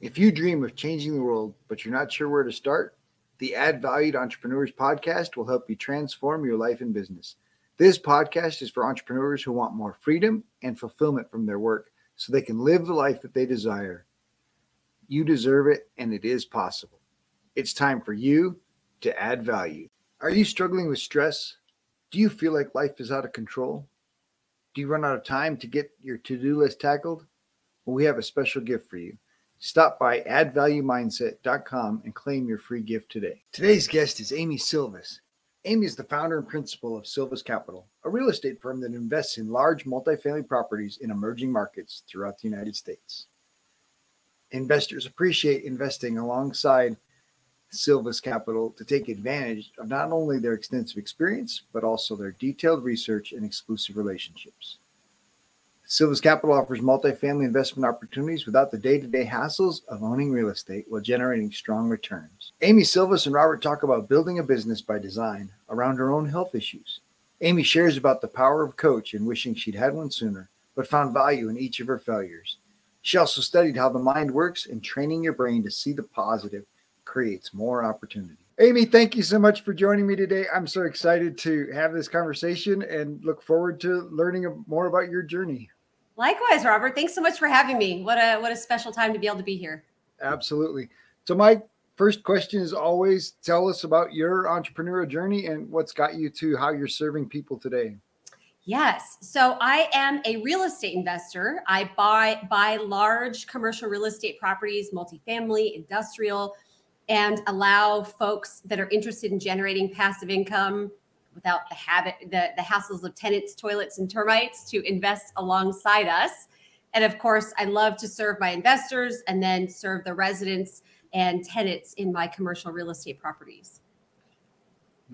If you dream of changing the world, but you're not sure where to start, the Add Value to Entrepreneurs podcast will help you transform your life and business. This podcast is for entrepreneurs who want more freedom and fulfillment from their work so they can live the life that they desire. You deserve it, and it is possible. It's time for you to add value. Are you struggling with stress? Do you feel like life is out of control? Do you run out of time to get your to do list tackled? Well, we have a special gift for you. Stop by addvaluemindset.com and claim your free gift today. Today's guest is Amy Silvas. Amy is the founder and principal of Silvas Capital, a real estate firm that invests in large multifamily properties in emerging markets throughout the United States. Investors appreciate investing alongside Silvas Capital to take advantage of not only their extensive experience, but also their detailed research and exclusive relationships. Silvas Capital offers multifamily investment opportunities without the day to day hassles of owning real estate while generating strong returns. Amy Silvas and Robert talk about building a business by design around her own health issues. Amy shares about the power of coach and wishing she'd had one sooner, but found value in each of her failures. She also studied how the mind works and training your brain to see the positive creates more opportunity. Amy, thank you so much for joining me today. I'm so excited to have this conversation and look forward to learning more about your journey. Likewise, Robert. Thanks so much for having me. What a what a special time to be able to be here. Absolutely. So my first question is always tell us about your entrepreneurial journey and what's got you to how you're serving people today. Yes. So I am a real estate investor. I buy buy large commercial real estate properties, multifamily, industrial, and allow folks that are interested in generating passive income without the habit, the, the hassles of tenants, toilets, and termites to invest alongside us. And of course, I love to serve my investors and then serve the residents and tenants in my commercial real estate properties.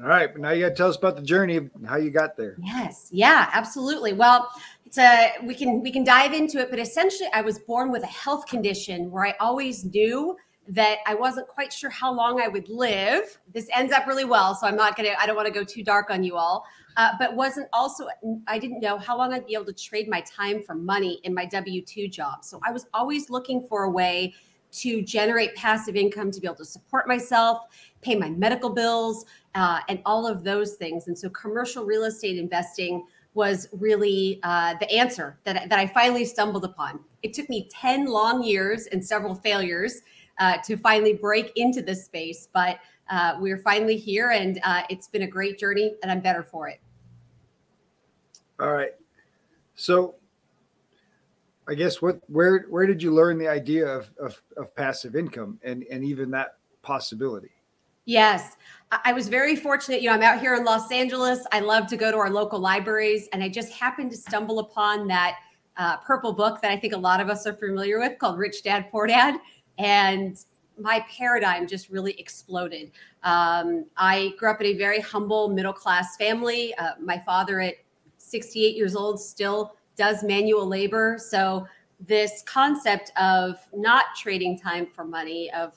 All right, but now you got to tell us about the journey of how you got there. Yes, yeah, absolutely. Well, it's a we can we can dive into it, but essentially, I was born with a health condition where I always knew that I wasn't quite sure how long I would live. This ends up really well, so I'm not gonna. I don't want to go too dark on you all. Uh, but wasn't also I didn't know how long I'd be able to trade my time for money in my W two job. So I was always looking for a way to generate passive income to be able to support myself, pay my medical bills, uh, and all of those things. And so commercial real estate investing was really uh, the answer that, that I finally stumbled upon. It took me 10 long years and several failures uh, to finally break into this space. But uh, we're finally here, and uh, it's been a great journey, and I'm better for it. All right. So, I guess what where where did you learn the idea of of, of passive income and and even that possibility? Yes, I was very fortunate. You know, I'm out here in Los Angeles. I love to go to our local libraries, and I just happened to stumble upon that uh, purple book that I think a lot of us are familiar with called Rich Dad Poor Dad and my paradigm just really exploded. Um, I grew up in a very humble middle class family. Uh, my father, at 68 years old, still does manual labor. So this concept of not trading time for money, of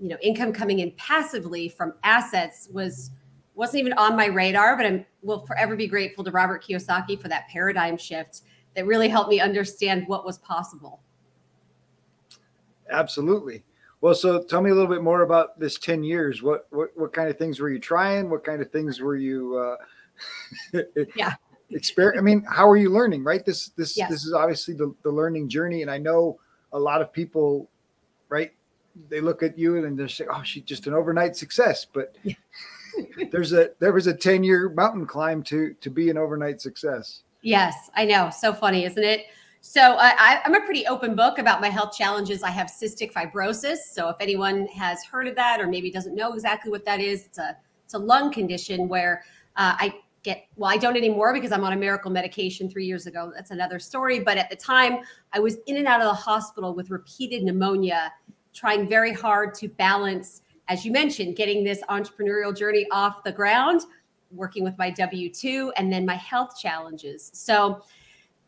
you know income coming in passively from assets was wasn't even on my radar. But I will forever be grateful to Robert Kiyosaki for that paradigm shift that really helped me understand what was possible. Absolutely. Well, so tell me a little bit more about this 10 years. What what what kind of things were you trying? What kind of things were you uh yeah experiment? I mean, how are you learning, right? This this yes. this is obviously the, the learning journey. And I know a lot of people, right? They look at you and they say, Oh, she's just an overnight success. But yeah. there's a there was a 10 year mountain climb to to be an overnight success. Yes, I know. So funny, isn't it? So I, am a pretty open book about my health challenges. I have cystic fibrosis. So if anyone has heard of that or maybe doesn't know exactly what that is, it's a it's a lung condition where uh, I get well i don't anymore because i'm on a miracle medication three years ago that's another story but at the time i was in and out of the hospital with repeated pneumonia trying very hard to balance as you mentioned getting this entrepreneurial journey off the ground working with my w2 and then my health challenges so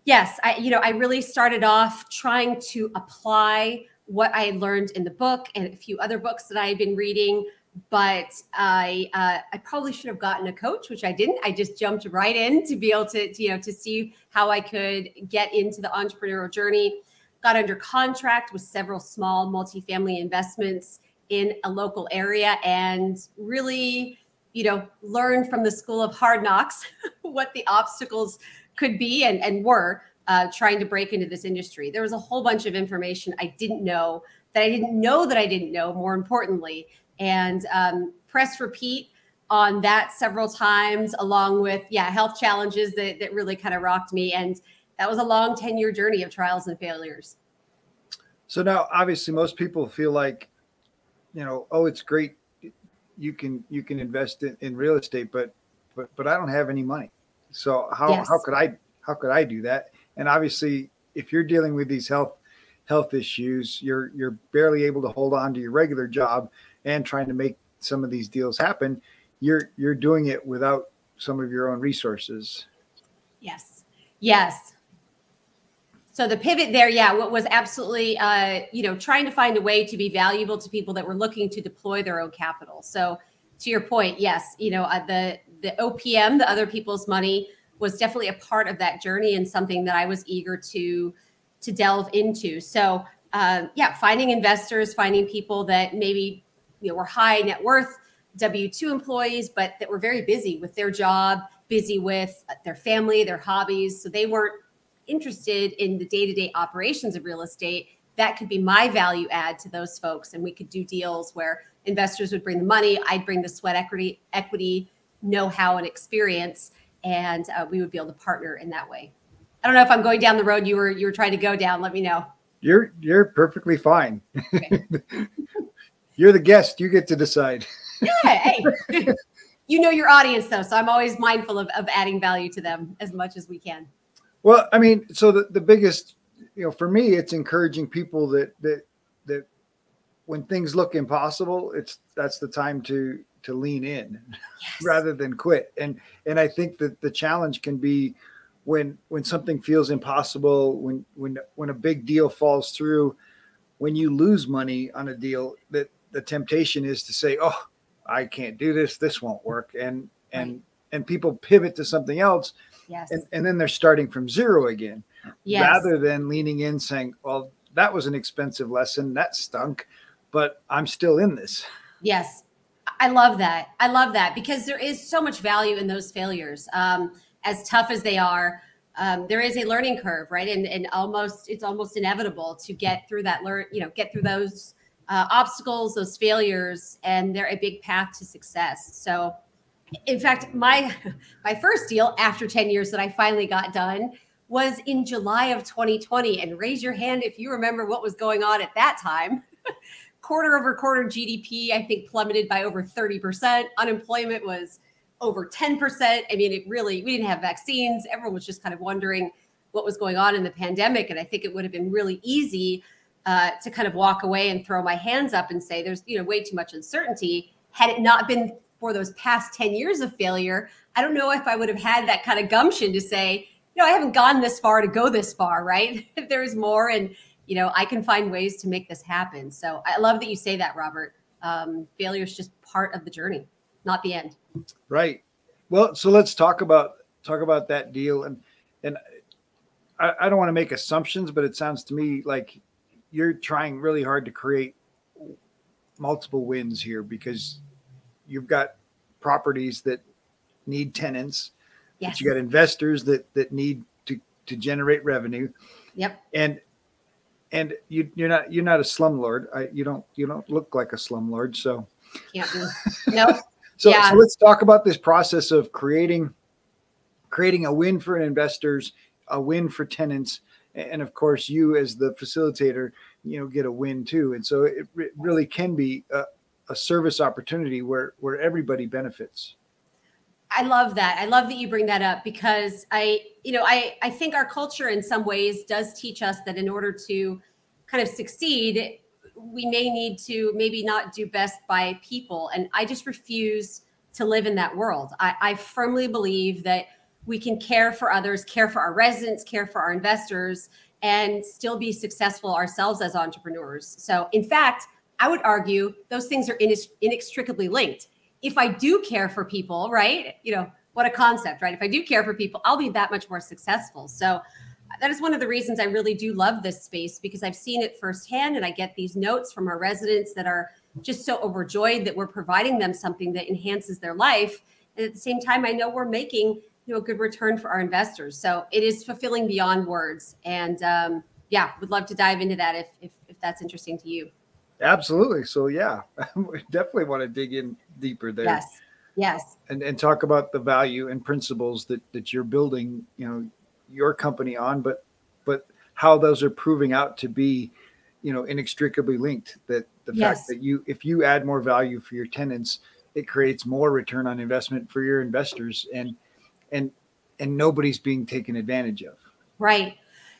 yes, I you know I really started off trying to apply what I learned in the book and a few other books that I had been reading. But I uh, I probably should have gotten a coach, which I didn't. I just jumped right in to be able to, to you know to see how I could get into the entrepreneurial journey. got under contract with several small multifamily investments in a local area and really you know learned from the school of hard knocks what the obstacles could be and, and were uh, trying to break into this industry. There was a whole bunch of information i didn't know that i didn't know that i didn't know more importantly and um, press repeat on that several times along with yeah health challenges that, that really kind of rocked me and that was a long 10 year journey of trials and failures. So now obviously most people feel like you know oh it's great you can you can invest in, in real estate but but but i don't have any money so how yes. how could i how could i do that? And obviously if you're dealing with these health health issues you're you're barely able to hold on to your regular job and trying to make some of these deals happen you're you're doing it without some of your own resources. Yes. Yes. So the pivot there yeah what was absolutely uh, you know trying to find a way to be valuable to people that were looking to deploy their own capital. So to your point yes you know uh, the the opm the other people's money was definitely a part of that journey and something that i was eager to to delve into so uh, yeah finding investors finding people that maybe you know were high net worth W 2 employees, but that were very busy with their job, busy with their family, their hobbies. So they weren't interested in the day to day operations of real estate. That could be my value add to those folks. And we could do deals where investors would bring the money, I'd bring the sweat equity, equity know how, and experience. And uh, we would be able to partner in that way. I don't know if I'm going down the road you were you were trying to go down. Let me know. You're you're perfectly fine. Okay. you're the guest. You get to decide yeah, hey. you know your audience though, so I'm always mindful of, of adding value to them as much as we can. Well, I mean, so the, the biggest, you know, for me, it's encouraging people that that that when things look impossible, it's that's the time to to lean in yes. rather than quit. And and I think that the challenge can be when when something feels impossible, when when when a big deal falls through, when you lose money on a deal, that the temptation is to say, "Oh, I can't do this. This won't work. And and right. and people pivot to something else. Yes. And, and then they're starting from zero again. Yes. Rather than leaning in saying, Well, that was an expensive lesson. That stunk, but I'm still in this. Yes. I love that. I love that because there is so much value in those failures. Um, as tough as they are, um, there is a learning curve, right? And and almost it's almost inevitable to get through that learn, you know, get through those uh, obstacles, those failures, and they're a big path to success. So, in fact, my my first deal after 10 years that I finally got done was in July of 2020. And raise your hand if you remember what was going on at that time. quarter over quarter GDP, I think, plummeted by over 30%. Unemployment was over 10%. I mean, it really, we didn't have vaccines. Everyone was just kind of wondering what was going on in the pandemic. And I think it would have been really easy uh, to kind of walk away and throw my hands up and say there's you know way too much uncertainty had it not been for those past 10 years of failure i don't know if i would have had that kind of gumption to say you know i haven't gone this far to go this far right there's more and you know i can find ways to make this happen so i love that you say that robert um, failure is just part of the journey not the end right well so let's talk about talk about that deal and and I, I don't want to make assumptions but it sounds to me like you're trying really hard to create multiple wins here because you've got properties that need tenants. Yes. You got investors that that need to to generate revenue. Yep. And and you you're not you're not a slumlord. I, you don't you don't look like a slumlord. So can't no. so, yeah. so let's talk about this process of creating creating a win for investors, a win for tenants, and of course you as the facilitator you know get a win too and so it, it really can be a, a service opportunity where where everybody benefits I love that. I love that you bring that up because I, you know, I I think our culture in some ways does teach us that in order to kind of succeed, we may need to maybe not do best by people. And I just refuse to live in that world. I, I firmly believe that we can care for others, care for our residents, care for our investors, and still be successful ourselves as entrepreneurs. So, in fact, I would argue those things are inextricably linked. If I do care for people, right? You know, what a concept, right? If I do care for people, I'll be that much more successful. So, that is one of the reasons I really do love this space because I've seen it firsthand and I get these notes from our residents that are just so overjoyed that we're providing them something that enhances their life. And at the same time, I know we're making you know a good return for our investors. So it is fulfilling beyond words. And um, yeah, would love to dive into that if, if if that's interesting to you. Absolutely. So yeah, we definitely want to dig in deeper there. Yes. Yes. And and talk about the value and principles that that you're building, you know, your company on, but but how those are proving out to be, you know, inextricably linked. That the Yes. fact that you if you add more value for your tenants, it creates more return on investment for your investors and and and nobody's being taken advantage of. Right.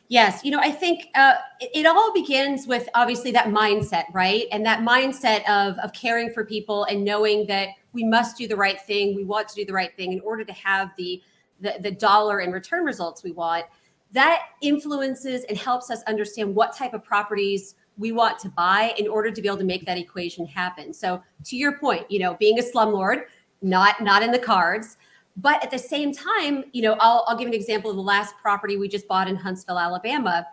Yes. You know, I think uh, it, all begins with obviously that mindset, right? And that mindset of, of caring for people and knowing that we must do the right thing. We want to do the right thing in order to have the, the, the dollar and return results we want. That influences and helps us understand what type of properties we want to buy in order to be able to make that equation happen. So to your point, you know, being a slumlord, not not in the cards but at the same time you know I'll, I'll give an example of the last property we just bought in huntsville alabama.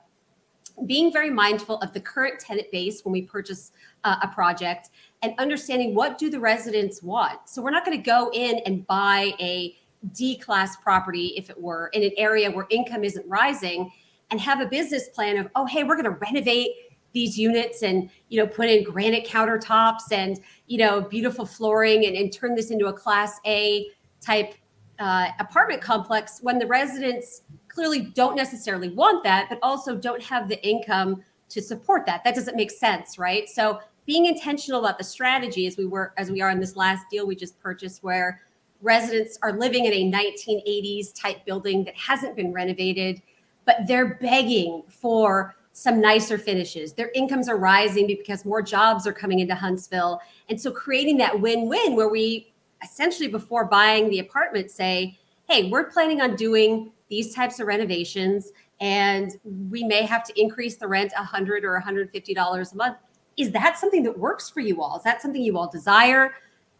Being very mindful of the current tenant base when we purchase uh, a project and understanding what do the residents want. So we're not going to go in and buy a d class property if it were in an area where income isn't rising and have a business plan of oh hey we're going to renovate these units and you know put in granite countertops and you know beautiful flooring and, and turn this into a class a type uh, apartment complex when the residents clearly don't necessarily want that, but also don't have the income to support that. That doesn't make sense, right? So being intentional about the strategy as we were as we are in this last deal we just purchased where residents are living in a 1980s type building that hasn't been renovated but they're begging for some nicer finishes their incomes are rising because more jobs are coming into huntsville and so creating that win-win where we essentially before buying the apartment say, hey, we're planning on doing these types of renovations and we may have to increase the rent 100 or 150 dollars a month. Is that something that works for you all? Is that something you all desire?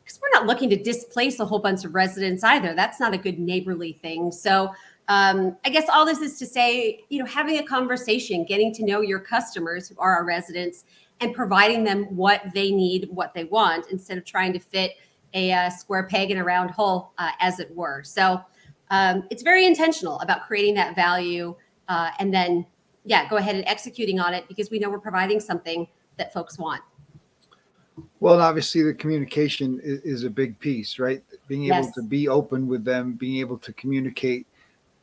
Because we're not looking to displace a whole bunch of residents either. That's not a good neighborly thing. So um, i guess all this is to say you know having a conversation getting to know your customers who are our residents and providing them what they need what they want instead of trying to fit a, uh square peg in a round hole, uh, as it were. So um, it's very intentional about creating that value uh, and then, yeah, go ahead and executing on it because we know we're providing something that folks want. Well, and obviously the communication is, is a big piece, right? Being able Yes. to be open with them, being able to communicate,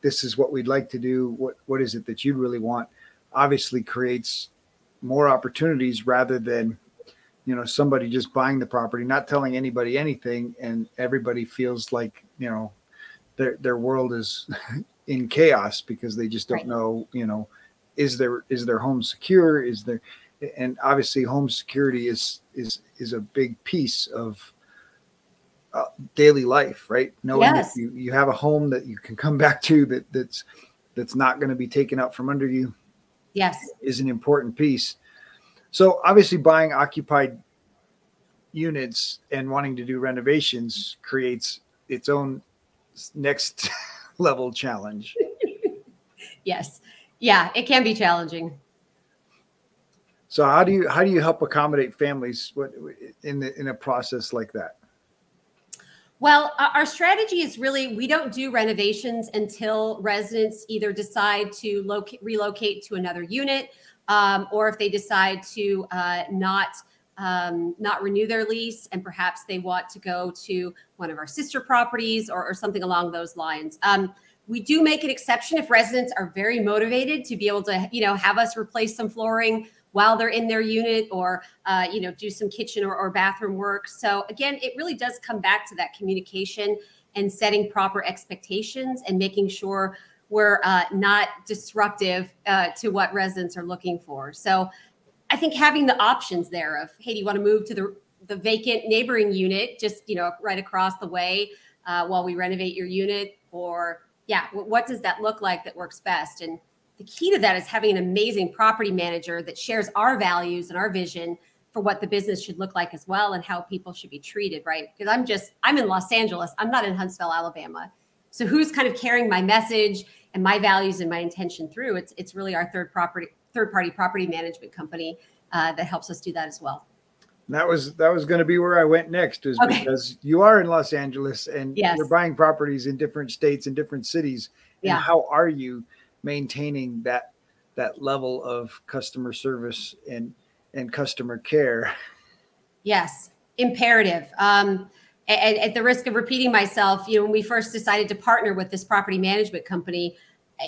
this is what we'd like to do. What what is it that you really want? Obviously creates more opportunities rather than, you know, somebody just buying the property, not telling anybody anything, and everybody feels like you know their their world is in chaos because they just don't Right. know, you know, is their is their home secure? Is there and obviously home security is is is a big piece of uh, daily life right knowing Yes. that you, you have a home that you can come back to that that's that's not going to be taken out from under you Yes. is an important piece so obviously buying occupied units and wanting to do renovations creates its own next level challenge Yes. Yeah, it can be challenging. so how do you how do you help accommodate families in the, in a process like that Well, our strategy is really we don't do renovations until residents either decide to locate, relocate to another unit, um, or if they decide to uh, not um, not renew their lease and perhaps they want to go to one of our sister properties or, or something along those lines. Um, we do make an exception if residents are very motivated to be able to, you know, have us replace some flooring while they're in their unit or uh, you know do some kitchen or, or bathroom work so again it really does come back to that communication and setting proper expectations and making sure we're uh, not disruptive uh, to what residents are looking for. So i think having the options there of hey do you want to move to the the vacant neighboring unit just you know right across the way uh, while we renovate your unit? Or yeah wh- what does that look like that works best? And the key to that is having an amazing property manager that shares our values and our vision for what the business should look like as well and how people should be treated right? Because i'm just i'm in los angeles. I'm not in huntsville alabama. So who's kind of carrying my message and my values and my intention through. It's it's really our third property third party property management company uh, that helps us do that as well. That was that was going to be where I went next, is okay. because you are in Los Angeles and yes. you're buying properties in different states and different cities. And yeah. how are you maintaining that that level of customer service and and customer care? Yes, imperative. Um, and at the risk of repeating myself, you know, when we first decided to partner with this property management company,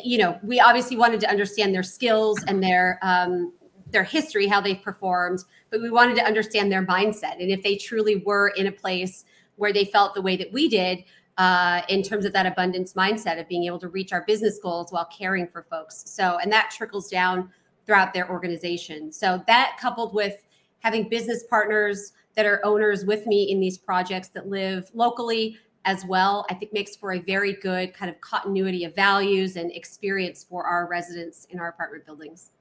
you know, we obviously wanted to understand their skills and their um, their history, how they've performed, but we wanted to understand their mindset and if they truly were in a place where they felt the way that we did uh, in terms of that abundance mindset of being able to reach our business goals while caring for folks. So, and that trickles down throughout their organization. So that coupled with having business partners that are owners with me in these projects that live locally as well, I think makes for a very good kind of continuity of values and experience for our residents in our apartment buildings.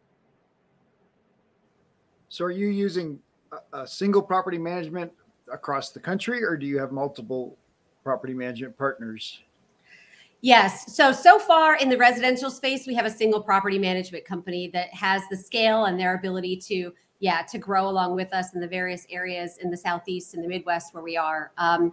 So, are you using a, a single property management across the country, or do you have multiple property management partners? Yes. So, so far in the residential space, we have a single property management company that has the scale and their ability to yeah, to grow along with us in the various areas in the Southeast and the Midwest where we are. Um,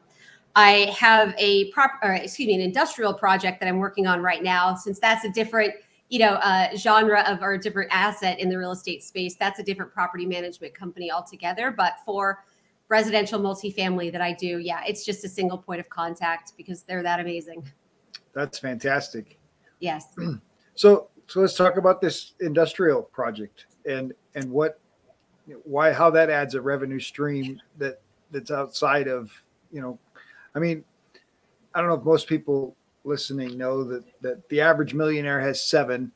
I have a prop, or excuse me, an industrial project that I'm working on right now. Since that's a different, you know, uh, genre of or a different asset in the real estate space, that's a different property management company altogether. But for residential multifamily that I do, yeah, it's just a single point of contact because they're that amazing. That's fantastic. Yes. So, so let's talk about this industrial project and and what why how that adds a revenue stream that that's outside of you know i mean i don't know if most people listening know that that the average millionaire has seven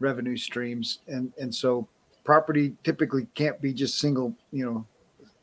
revenue streams. And and so property typically can't be just single you know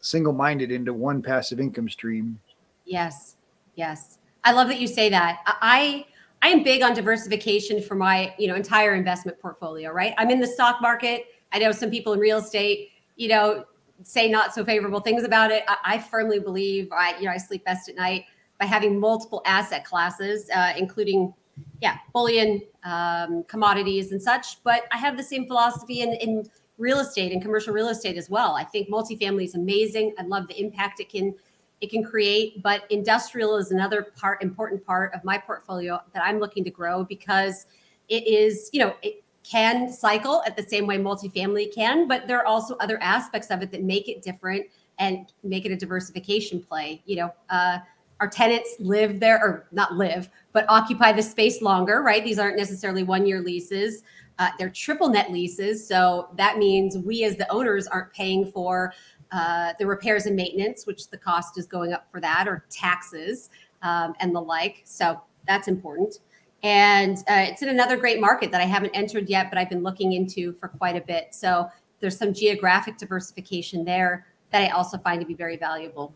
single minded into one passive income stream. Yes yes. I love that you say that. I i am big on diversification for my you know entire investment portfolio right? I'm in the stock market. I know some people in real estate you know, say not so favorable things about it. I, I, firmly believe I, you know, I sleep best at night by having multiple asset classes, uh, including, yeah, bullion, um, commodities, and such. But I have the same philosophy in, in real estate and commercial real estate as well. I think multifamily is amazing. I love the impact it can it can create, but industrial is another part, important part of my portfolio that I'm looking to grow because it is, you know, it, can cycle at the same way multifamily can, but there are also other aspects of it that make it different and make it a diversification play. You know, uh, our tenants live there or not live, but occupy the space longer, right? These aren't necessarily one year leases. Uh, they're triple net leases. So that means we as the owners aren't paying for uh, the repairs and maintenance, which the cost is going up for that, or taxes um, and the like. So that's important. And uh, it's in another great market that I haven't entered yet, but I've been looking into for quite a bit. So there's some geographic diversification there that I also find to be very valuable.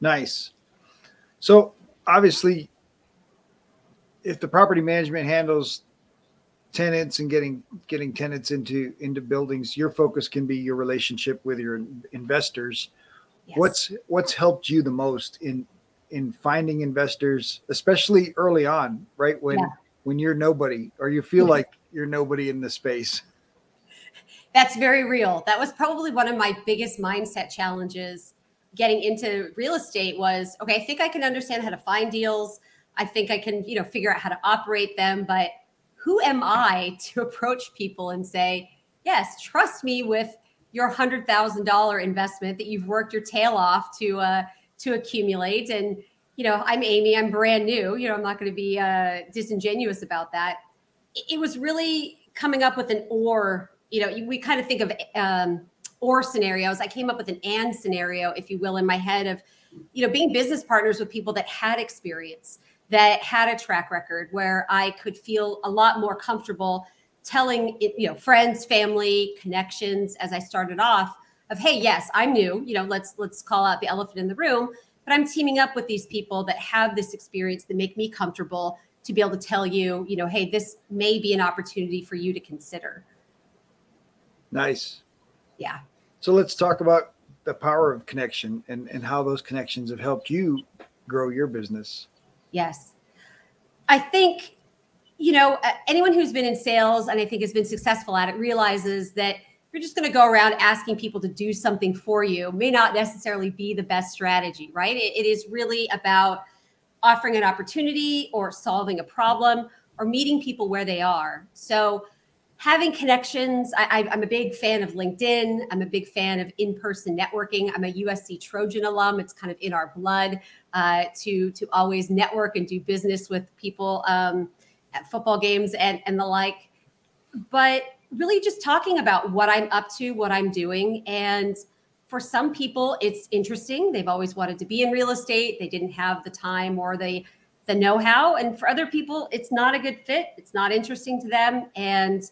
Nice. So obviously, if the property management handles tenants and getting getting tenants into into buildings, your focus can be your relationship with your investors. Yes. What's what's helped you the most in in finding investors, especially early on, right? When yeah. when you're nobody or you feel like you're nobody in the space. That's very real. That was probably one of my biggest mindset challenges getting into real estate was okay, I think I can understand how to find deals. I think I can, you know, figure out how to operate them, but who am I to approach people and say, "Yes, trust me with your $100,000 investment that you've worked your tail off to uh to accumulate. And, you know, I'm Amy, I'm brand new. You know, I'm not going to be uh, disingenuous about that. It, was really coming up with an or, you know, we kind of think of um, or scenarios. I came up with an and scenario, if you will, in my head of, you know, being business partners with people that had experience, that had a track record where I could feel a lot more comfortable telling it, you know, friends, family, connections as I started off of hey yes i'm new you know let's let's call out the elephant in the room but i'm teaming up with these people that have this experience that make me comfortable to be able to tell you you know hey this may be an opportunity for you to consider. Nice. Yeah. So let's talk about the power of connection and and how those connections have helped you grow your business. Yes. I think you know, anyone who's been in sales and I think has been successful at it realizes that you're just going to go around asking people to do something for you may not necessarily be the best strategy, right? it, it is really about offering an opportunity or solving a problem or meeting people where they are. So, having connections, I, am a big fan of LinkedIn. I'm a big fan of in-person networking. I'm a USC Trojan alum. It's kind of in our blood uh, to to always network and do business with people um, at football games and and the like. But really, just talking about what I'm up to, what I'm doing, and for some people, it's interesting. They've always wanted to be in real estate. They didn't have the time or the the know-how, and for other people, it's not a good fit. It's not interesting to them, and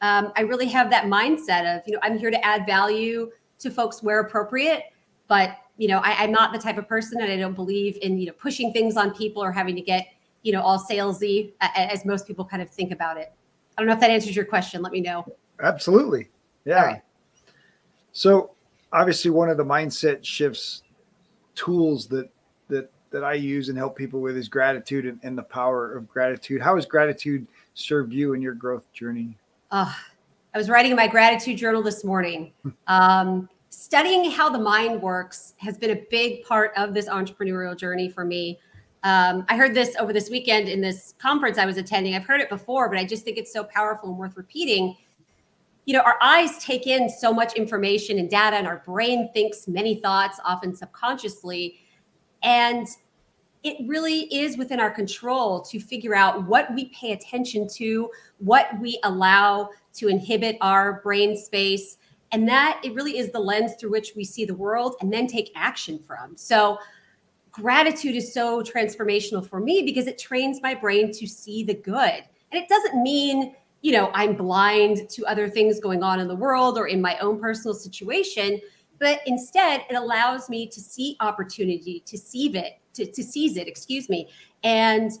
um, I really have that mindset of you know I'm here to add value to folks where appropriate, but you know I, I'm not the type of person, and I don't believe in you know pushing things on people or having to get you know all salesy as most people kind of think about it. I don't know if that answers your question. Let me know. Absolutely. Yeah. Right. So obviously one of the mindset shifts tools that that that I use and help people with is gratitude and, and the power of gratitude. How has gratitude served you in your growth journey? Uh, I was writing my gratitude journal this morning. Um, studying how the mind works has been a big part of this entrepreneurial journey for me. Um, I heard this over this weekend in this conference I was attending. I've heard it before, but I just think it's so powerful and worth repeating you know, our eyes take in so much information and data, and our brain thinks many thoughts, often subconsciously. And it really is within our control to figure out what we pay attention to, what we allow to inhibit our brain space. And that it really is the lens through which we see the world and then take action from. So, gratitude is so transformational for me because it trains my brain to see the good. And it doesn't mean you know, I'm blind to other things going on in the world or in my own personal situation. But instead, it allows me to see opportunity, to seize it, to, to seize it, excuse me. And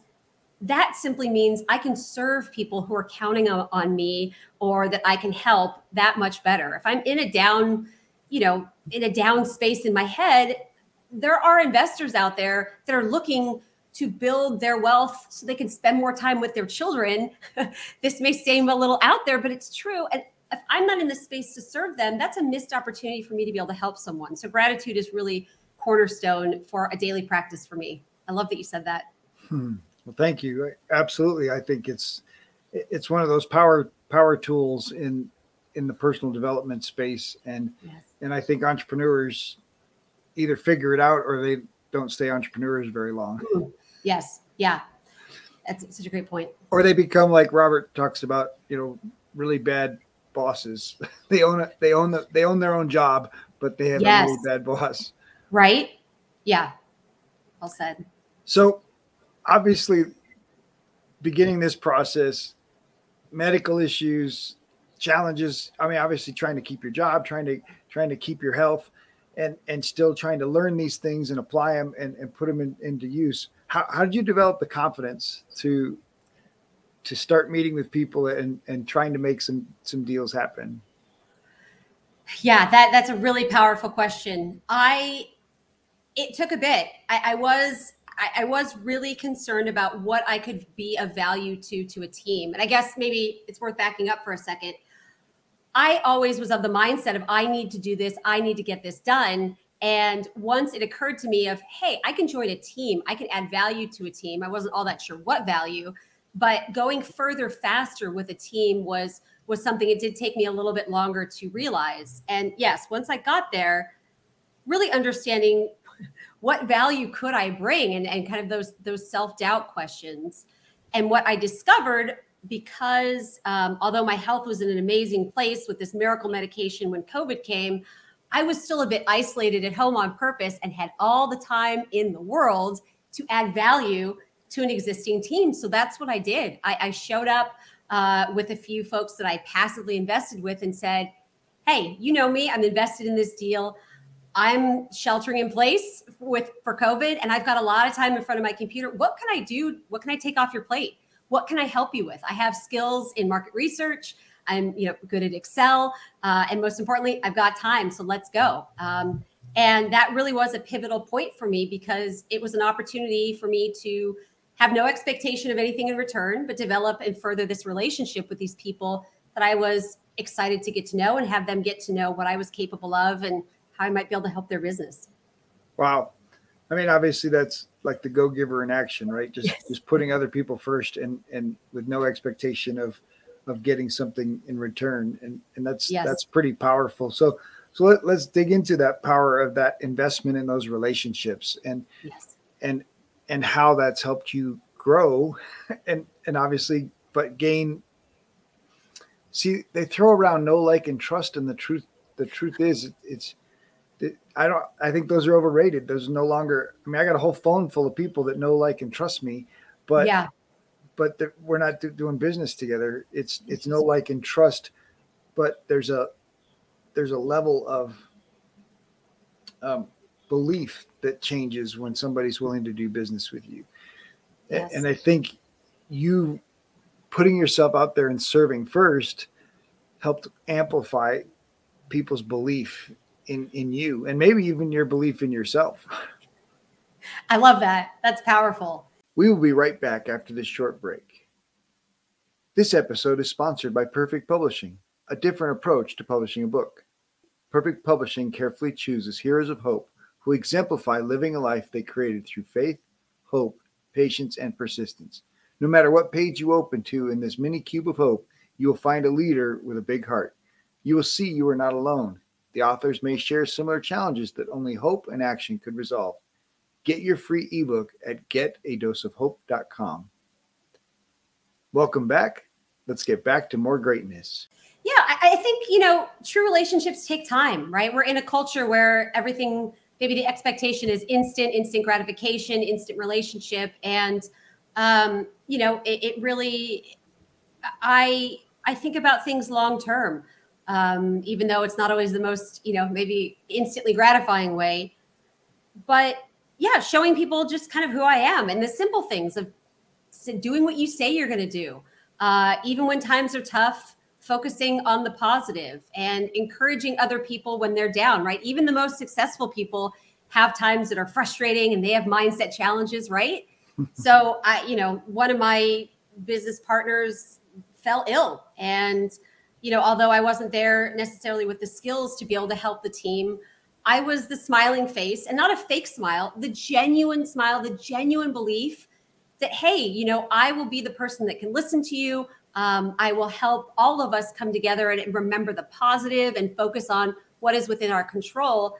that simply means I can serve people who are counting on, on me or that I can help that much better. If I'm in a down, you know, in a down space in my head, there are investors out there that are looking to build their wealth so they can spend more time with their children. this may seem a little out there, but it's true. And if I'm not in the space to serve them, that's a missed opportunity for me to be able to help someone. So gratitude is really cornerstone for a daily practice for me. I love that you said that. Hmm. Well, thank you. Absolutely. I think it's it's one of those power power tools in in the personal development space and yes. and I think entrepreneurs either figure it out or they don't stay entrepreneurs very long. Yes. Yeah. That's such a great point. Or they become like Robert talks about, you know, really bad bosses. they own it. They own the, they own their own job, but they have yes. a really bad boss. Right. Yeah. Well said. So obviously beginning this process, medical issues, challenges. I mean, obviously trying to keep your job, trying to, trying to keep your health and, and still trying to learn these things and apply them and, and put them in, into use. How, how did you develop the confidence to to start meeting with people and and trying to make some some deals happen? Yeah that that's a really powerful question. I it took a bit. I, I was I, I was really concerned about what i could be of value to to a team. And i guess maybe it's worth backing up for a second i always was of the mindset of i need to do this i need to get this done and once it occurred to me of, hey, I can join a team, I can add value to a team. I wasn't all that sure what value, but going further faster with a team was was something it did take me a little bit longer to realize. And yes, once I got there, really understanding what value could I bring and, and kind of those those self-doubt questions. And what I discovered because um, although my health was in an amazing place with this miracle medication when COVID came, I was still a bit isolated at home on purpose and had all the time in the world to add value to an existing team. So that's what I did. I, I showed up uh, with a few folks that I passively invested with and said, Hey, you know me, I'm invested in this deal. I'm sheltering in place with for COVID and I've got a lot of time in front of my computer. What can I do? What can I take off your plate? What can I help you with? I have skills in market research. I'm you know good at Excel, uh, and most importantly, I've got time. So let's go. Um, and that really was a pivotal point for me because it was an opportunity for me to have no expectation of anything in return, but develop and further this relationship with these people that I was excited to get to know and have them get to know what I was capable of and how I might be able to help their business. Wow. I mean, obviously that's like the go giver in action, right? Just yes. just putting other people first and and with no expectation of of getting something in return. And and that's yes. that's pretty powerful. So so let, us dig into that power of that investment in those relationships and yes. and and how that's helped you grow and and obviously but gain see they throw around know like and trust and the truth the truth is it's it, i don't i think those are overrated there's no longer i mean i got a whole phone full of people that know like and trust me but yeah but we're not do, doing business together it's it's know like and trust but there's a there's a level of um, belief that changes when somebody's willing to do business with you. Yes. And I think you putting yourself out there and serving first helped amplify people's belief in in you and maybe even your belief in yourself. I love that. That's powerful. We will be right back after this short break. This episode is sponsored by Perfect Publishing, a different approach to publishing a book. Perfect Publishing carefully chooses heroes of hope who exemplify living a life they created through faith, hope, patience, and persistence. No matter what page you open to in this mini cube of hope, you will find a leader with a big heart. You will see you are not alone. The authors may share similar challenges that only hope and action could resolve. Get your free ebook at getadoseofhope.com. Welcome back. Let's get back to more greatness. Yeah, I think, you know, true relationships take time, right? We're in a culture where everything maybe the expectation is instant, instant gratification, instant relationship, and um, you know, it, it, really, I I think about things long term, um, even though it's not always the most, you know, maybe instantly gratifying way, but yeah, showing people just kind of who I am and the simple things of doing what you say you're going to do, uh, even when times are tough focusing on the positive and encouraging other people when they're down, right? Even the most successful people have times that are frustrating and they have mindset challenges, right? so I, you know, one of my business partners fell ill and you know, although I wasn't there necessarily with the skills to be able to help the team, I was the smiling face and not a fake smile, the genuine smile, the genuine belief that, hey, you know, I will be the person that can listen to you. Um, I will help all of us come together and remember the positive and focus on what is within our control.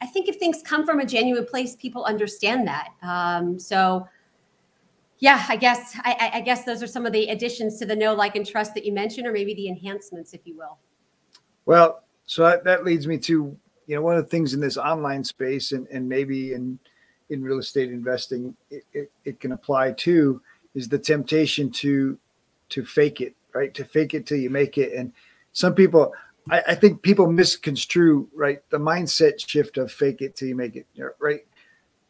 I think if things come from a genuine place, people understand that. Um, so, yeah, I guess I, I, guess those are some of the additions to the know, like, and trust that you mentioned, or maybe the enhancements, if you will. Well, so that, that leads me to you know one of the things in this online space, and, and maybe in in real estate investing, it, it, it can apply to is the temptation to to fake it, right? To fake it till you make it. And some people, I, I think people misconstrue, right? The mindset shift of fake it till you make it, right?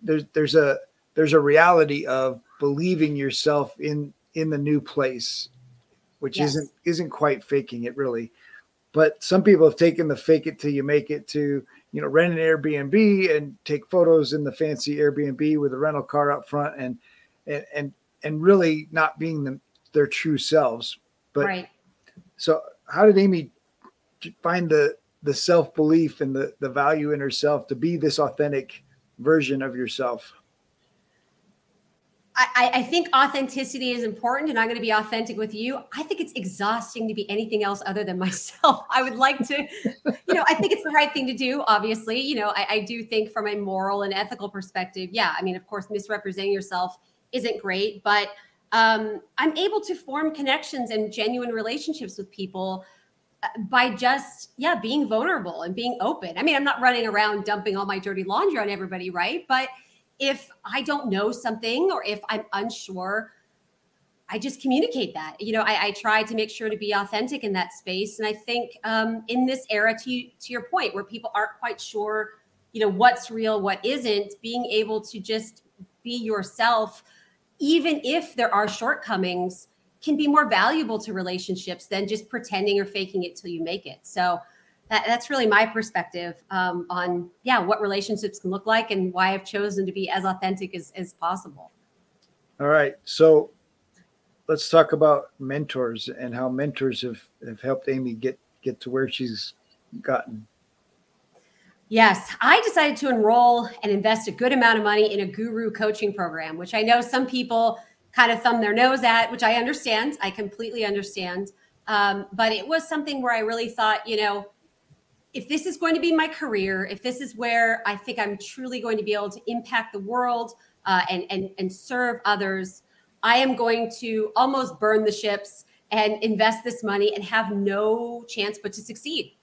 There's there's a there's a reality of believing yourself in in the new place, which yes. isn't isn't quite faking it really. But some people have taken the fake it till you make it to you know rent an Airbnb and take photos in the fancy Airbnb with a rental car up front and and and and really not being the their true selves. But right. so how did Amy find the the self belief and the the value in herself to be this authentic version of yourself? I, I, think authenticity is important and I'm going to be authentic with you. I think it's exhausting to be anything else other than myself. I would like to, you know, I think it's the right thing to do, obviously. You know, I, I do think from a moral and ethical perspective, yeah, I mean, of course, misrepresenting yourself isn't great, but um, I'm able to form connections and genuine relationships with people uh, by just yeah being vulnerable and being open. I mean, I'm not running around dumping all my dirty laundry on everybody, right? But if I don't know something or if I'm unsure, I just communicate that. You know, I, I try to make sure to be authentic in that space. And I think um, in this era, to to your point, where people aren't quite sure, you know, what's real, what isn't, being able to just be yourself even if there are shortcomings, can be more valuable to relationships than just pretending or faking it till you make it. So that, that's really my perspective um, on yeah what relationships can look like and why I've chosen to be as authentic as, as possible. All right. So let's talk about mentors and how mentors have, have helped Amy get get to where she's gotten. Yes, I decided to enroll and invest a good amount of money in a guru coaching program, which I know some people kind of thumb their nose at, which I understand. I completely understand. Um, but it was something where I really thought, you know, if this is going to be my career, if this is where I think I'm truly going to be able to impact the world uh, and, and, and serve others, I am going to almost burn the ships and invest this money and have no chance but to succeed.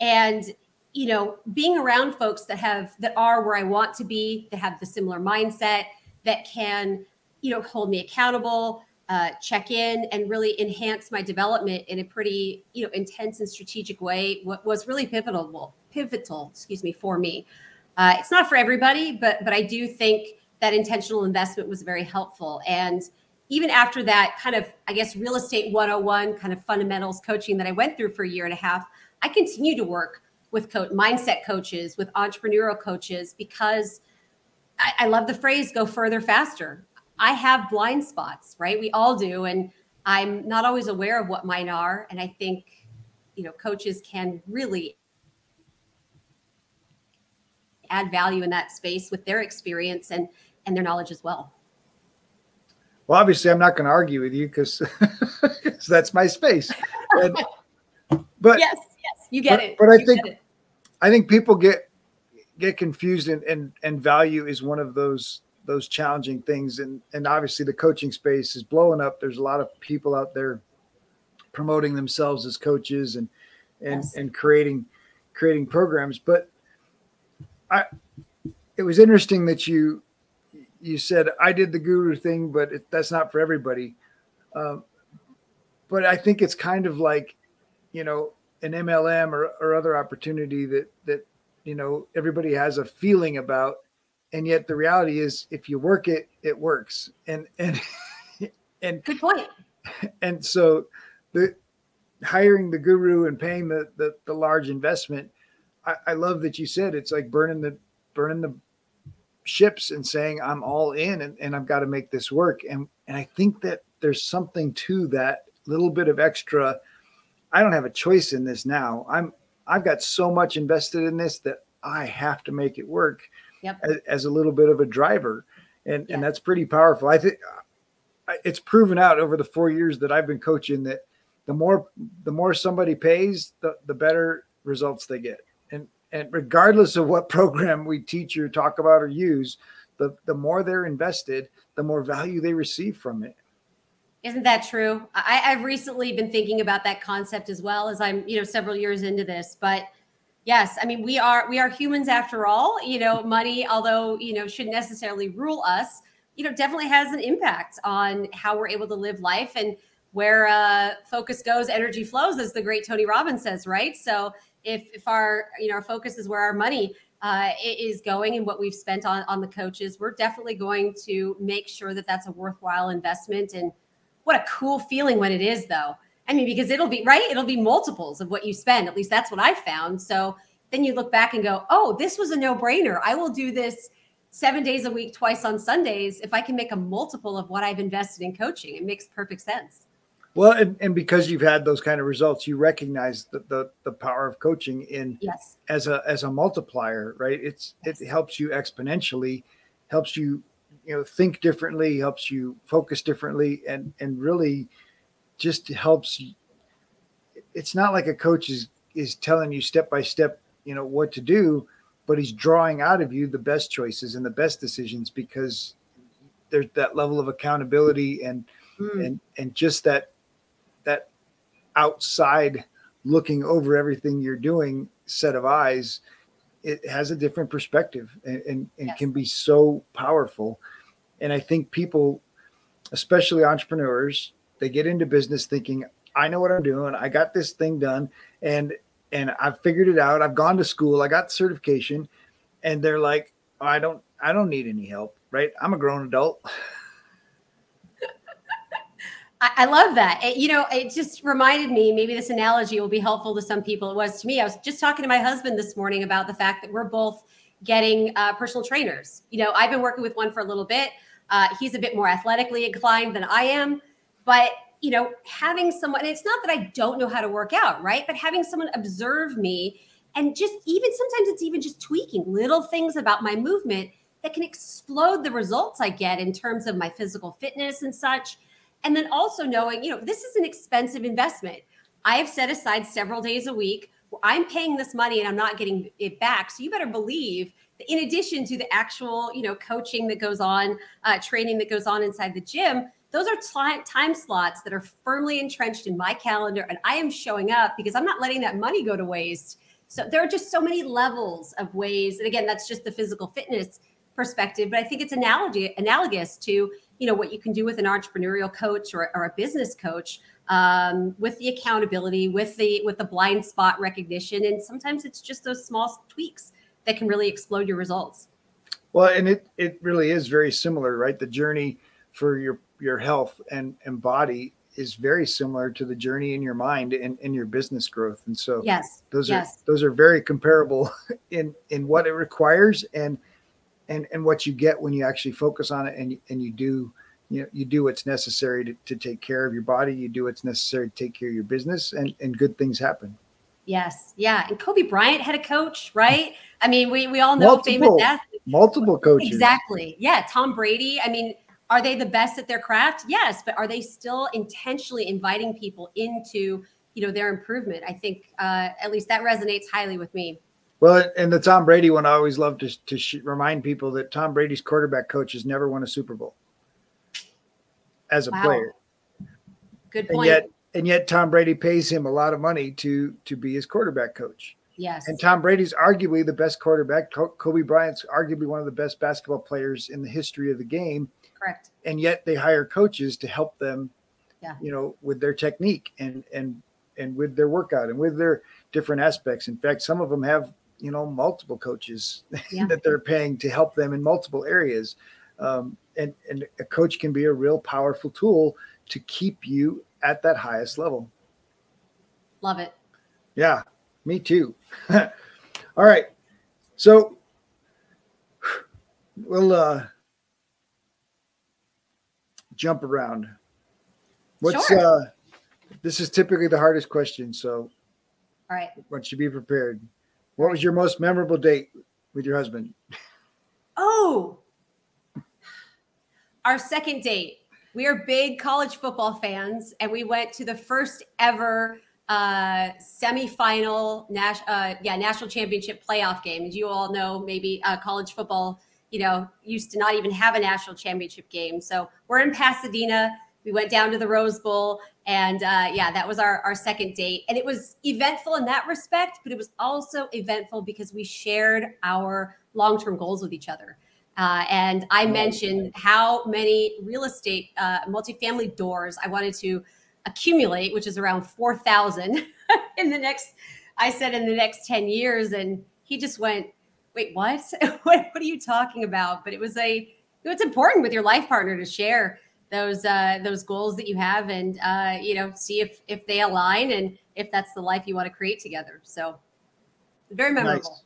And you know, being around folks that have that are where I want to be, that have the similar mindset, that can, you know, hold me accountable, uh, check in, and really enhance my development in a pretty, you know, intense and strategic way. What was really pivotal, pivotal, excuse me, for me. Uh, it's not for everybody, but but I do think that intentional investment was very helpful. And even after that, kind of, I guess, real estate 101 kind of fundamentals coaching that I went through for a year and a half, I continue to work with co- mindset coaches, with entrepreneurial coaches, because I, I love the phrase go further faster. I have blind spots, right? We all do. And I'm not always aware of what mine are. And I think, you know, coaches can really add value in that space with their experience and and their knowledge as well. Well, obviously, I'm not going to argue with you because that's my space. And, but yes, yes, you get but, it. But I you think I think people get get confused and, and and value is one of those those challenging things. And and obviously the coaching space is blowing up. There's a lot of people out there promoting themselves as coaches and and yes. and creating creating programs. But i it was interesting that you you said i did the guru thing but it, that's not for everybody. Um, but i think it's kind of like you know an MLM or, or other opportunity that that you know everybody has a feeling about, and yet the reality is if you work it, it works. And and and good point. And so the hiring the guru and paying the the, the large investment, I, I love that you said it's like burning the burning the ships and saying I'm all in and, and I've got to make this work. And and I think that there's something to that little bit of extra I don't have a choice in this now. I'm I've got so much invested in this that I have to make it work yep. as, as, a little bit of a driver, and yeah. and that's pretty powerful. I think it's proven out over the four years that I've been coaching that the more the more somebody pays, the the better results they get. And and regardless of what program we teach or talk about or use, the the more they're invested, the more value they receive from it. Isn't that true? I, have recently been thinking about that concept as well as I'm, you know, several years into this. But yes, I mean, we are we are humans after all. You know, money, although you know, shouldn't necessarily rule us. You know, definitely has an impact on how we're able to live life and where uh, focus goes, energy flows, as the great Tony Robbins says, right? So if if our you know our focus is where our money uh, is going and what we've spent on on the coaches, we're definitely going to make sure that that's a worthwhile investment and what a cool feeling when it is, though. I mean, because it'll be right, it'll be multiples of what you spend. At least that's what I've found. So then you look back and go, oh, this was a no brainer. I will do this seven days a week, twice on Sundays. If I can make a multiple of what I've invested in coaching, it makes perfect sense. Well, and, and because you've had those kind of results, you recognize the, the, the power of coaching in yes as a as a multiplier, right? It's it helps you exponentially, helps you you know think differently helps you focus differently and and really just helps it's not like a coach is is telling you step by step you know what to do but he's drawing out of you the best choices and the best decisions because there's that level of accountability and mm. and and just that that outside looking over everything you're doing set of eyes it has a different perspective and, and, and yes. can be so powerful. And I think people, especially entrepreneurs, they get into business thinking, I know what I'm doing. I got this thing done and and I've figured it out. I've gone to school, I got certification, and they're like, oh, I don't I don't need any help, right? I'm a grown adult. I, love that. It, you know, it just reminded me, maybe this analogy will be helpful to some people. It was to me. I was just talking to my husband this morning about the fact that we're both getting uh, personal trainers. You know, I've been working with one for a little bit. Uh, he's a bit more athletically inclined than I am, but you know, having someone, it's not that I don't know how to work out, right? But having someone observe me and just even sometimes it's even just tweaking little things about my movement that can explode the results I get in terms of my physical fitness and such. And then also knowing, you know, this is an expensive investment. I have set aside several days a week I'm paying this money and I'm not getting it back. So you better believe that in addition to the actual, you know, coaching that goes on, uh, training that goes on inside the gym, those are time slots that are firmly entrenched in my calendar. And I am showing up because I'm not letting that money go to waste. So there are just so many levels of ways. And again, that's just the physical fitness perspective, but I think it's analogy analogous to you know what you can do with an entrepreneurial coach or, or a business coach um, with the accountability, with the with the blind spot recognition, and sometimes it's just those small tweaks that can really explode your results. Well, and it it really is very similar, right? The journey for your your health and and body is very similar to the journey in your mind and in your business growth. And so yes, those yes. are those are very comparable in in what it requires and and and what you get when you actually focus on it and and you do you know you do what's necessary to, to take care of your body. You do what's necessary to take care of your business and and good things happen. Yes. Yeah. And kobe bryant had a coach right? I mean we we all know multiple, famous athletes. multiple coaches. Exactly. Yeah. Tom brady. I mean are they the best at their craft yes but are they still intentionally inviting people into you know their improvement i think uh, at least that resonates highly with me well, and the Tom Brady one, I always love to, to sh- remind people that Tom Brady's quarterback coach has never won a Super Bowl as a wow. player. Good point. And yet, and yet, Tom Brady pays him a lot of money to to be his quarterback coach. Yes. And Tom Brady's arguably the best quarterback. Kobe Bryant's arguably one of the best basketball players in the history of the game. Correct. And yet, they hire coaches to help them. Yeah. You know, with their technique and and and with their workout and with their different aspects. In fact, some of them have you know multiple coaches yeah. that they're paying to help them in multiple areas um, and and a coach can be a real powerful tool to keep you at that highest level love it yeah me too all right so we'll uh jump around what's sure. uh this is typically the hardest question so all right once you be prepared what was your most memorable date with your husband? Oh, our second date. We are big college football fans, and we went to the first ever uh, semifinal, nas- uh, yeah, national championship playoff game. As you all know, maybe uh, college football, you know, used to not even have a national championship game. So we're in Pasadena. We went down to the Rose Bowl, and uh, yeah, that was our, our second date. And it was eventful in that respect, but it was also eventful because we shared our long term goals with each other. Uh, and I mentioned how many real estate uh, multifamily doors I wanted to accumulate, which is around 4,000 in the next, I said in the next 10 years. And he just went, wait, what? what? What are you talking about? But it was a, it's important with your life partner to share those uh, those goals that you have and uh, you know see if if they align and if that's the life you want to create together so very memorable nice.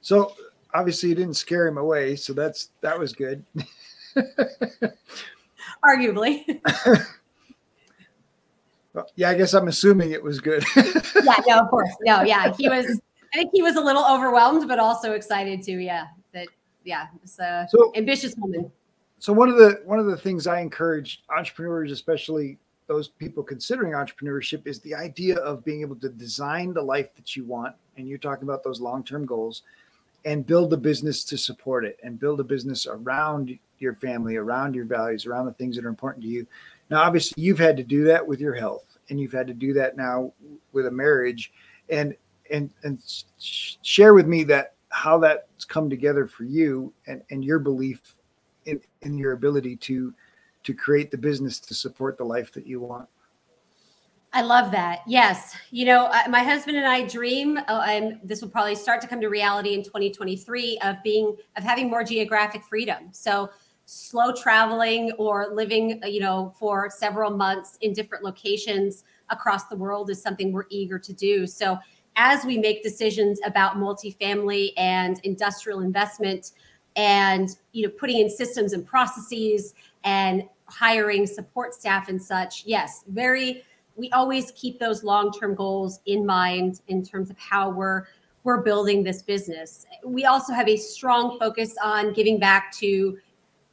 so obviously you didn't scare him away so that's that was good arguably well, yeah i guess i'm assuming it was good yeah no of course no yeah he was i think he was a little overwhelmed but also excited too yeah that yeah it's a so, ambitious woman so one of the one of the things I encourage entrepreneurs, especially those people considering entrepreneurship, is the idea of being able to design the life that you want. And you're talking about those long-term goals, and build a business to support it, and build a business around your family, around your values, around the things that are important to you. Now, obviously, you've had to do that with your health, and you've had to do that now with a marriage, and and and share with me that how that's come together for you and and your belief in, in your ability to to create the business to support the life that you want. I love that. Yes. You know, my husband and I dream, uh, and this will probably start to come to reality in 2023 of being, of having more geographic freedom. So, slow traveling or living, uh, you know, for several months in different locations across the world is something we're eager to do. So, as we make decisions about multifamily and industrial investment, and you know putting in systems and processes and hiring support staff and such yes very we always keep those long-term goals in mind in terms of how we're we're building this business. We also have a strong focus on giving back to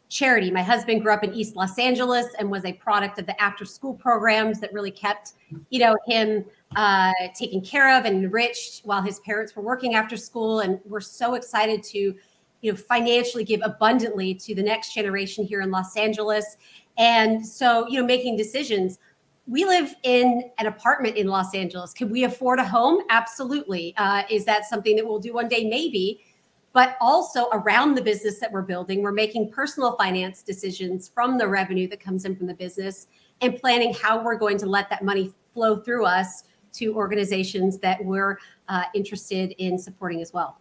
charity. My husband grew up in east los angeles and was a product of the after school programs that really kept you know him uh, taken care of and enriched while his parents were working after school. And we're so excited to you know financially give abundantly to the next generation here in Los Angeles. And so you know making decisions we live in an apartment in Los Angeles. Can we afford a home? Absolutely. Uh, is that something that we'll do one day? Maybe. But also around the business that we're building we're making personal finance decisions from the revenue that comes in from the business and planning how we're going to let that money flow through us to organizations that we're uh, interested in supporting as well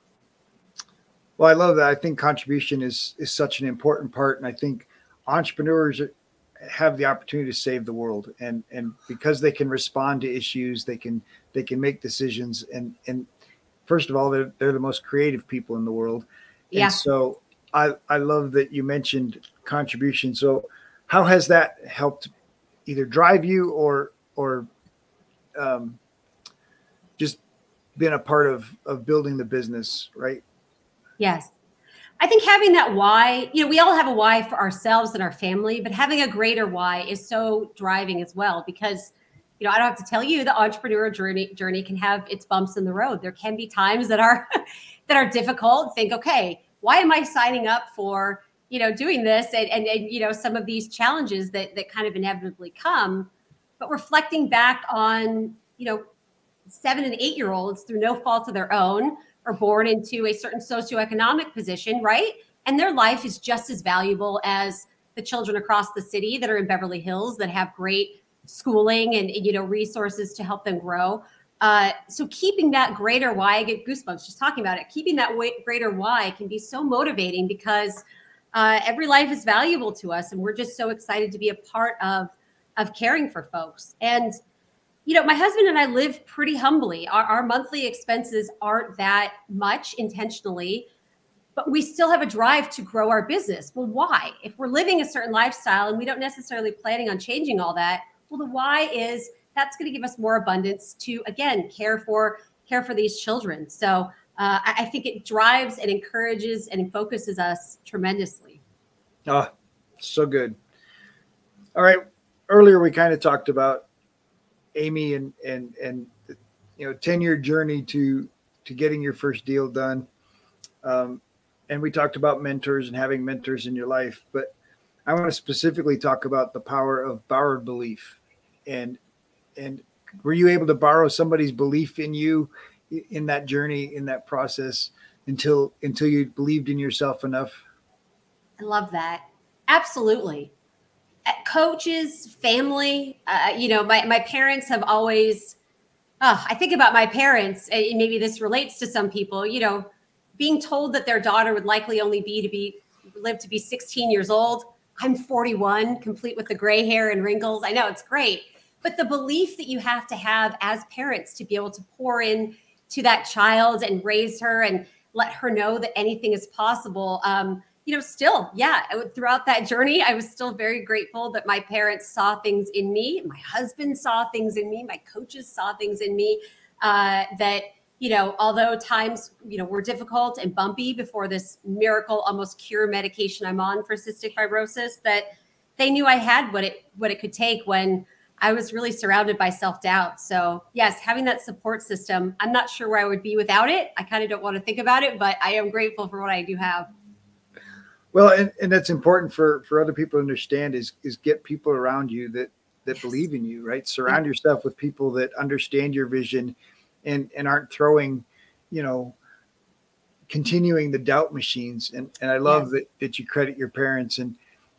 well, I love that. I think contribution is is such an important part, and I think entrepreneurs have the opportunity to save the world, and and because they can respond to issues, they can they can make decisions, and and first of all, they're they're the most creative people in the world. Yeah. And so I I love that you mentioned contribution. So how has that helped either drive you or or um, been a part of of building the business, right? Yes. I think having that why, you know, we all have a why for ourselves and our family, but having a greater why is so driving as well because you know, I don't have to tell you the entrepreneur journey journey can have its bumps in the road. There can be times that are that are difficult. Think, okay, why am I signing up for, you know, doing this and, and, and you know, some of these challenges that that kind of inevitably come. But reflecting back on, you know, seven and eight year olds through no fault of their own are born into a certain socioeconomic position, right? And their life is just as valuable as the children across the city that are in Beverly Hills that have great schooling and you know resources to help them grow. Uh, so keeping that greater why, I get goosebumps just talking about it. Keeping that greater why can be so motivating because uh, every life is valuable to us, and we're just so excited to be a part of of caring for folks. And you know, my husband and I live pretty humbly. Our, our, monthly expenses aren't that much intentionally, but we still have a drive to grow our business. Well, why? If we're living a certain lifestyle and we don't necessarily planning on changing all that, well, the why is that's going to give us more abundance to again care for care for these children. So uh, I, I think it drives and encourages and focuses us tremendously. Oh, so good. All right. Earlier, we kind of talked about Amy and and and you know ten year journey to to getting your first deal done. Um, and we talked about mentors and having mentors in your life, but I want to specifically talk about the power of borrowed belief. And and were you able to borrow somebody's belief in you in that journey in that process until until you believed in yourself enough? I love that. Absolutely coaches, family. Uh, you know, my, my parents have always, oh, I think about my parents, and maybe this relates to some people, you know, being told that their daughter would likely only be to be live to be 16 years old. I'm 41, complete with the gray hair and wrinkles. I know it's great, but the belief that you have to have as parents to be able to pour in to that child and raise her and let her know that anything is possible. Um, you know, still, yeah, throughout that journey, I was still very grateful that my parents saw things in me. My husband saw things in me. My coaches saw things in me uh, that, you know, although times, you know, were difficult and bumpy before this miracle, almost cure medication I'm on for cystic fibrosis, that they knew I had what it what it could take when I was really surrounded by self doubt. So, yes, having that support system, I'm not sure where I would be without it. I kind of don't want to think about it, but I am grateful for what I do have. Well, and, and that's important for for other people to understand is is get people around you that that yes. believe in you, right? Surround yourself with people that understand your vision and and aren't throwing, you know, continuing the doubt machines. And and I love yes. that that you credit your parents and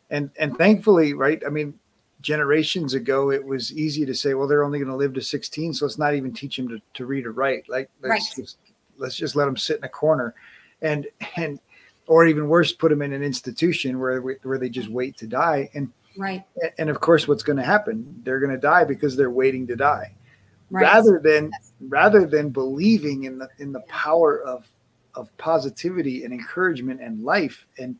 and and thankfully, right? I mean, generations ago it was easy to say, well, they're only going to live to 16, so let's not even teach them to, to read or write. Like let's right. just let's just let them sit in a corner. And and or even worse, put them in an institution where where they just wait to die. And right. And of course, what's going to happen? They're going to die because they're waiting to die, right. rather than yes. rather than believing in the in the power of of positivity and encouragement and life. And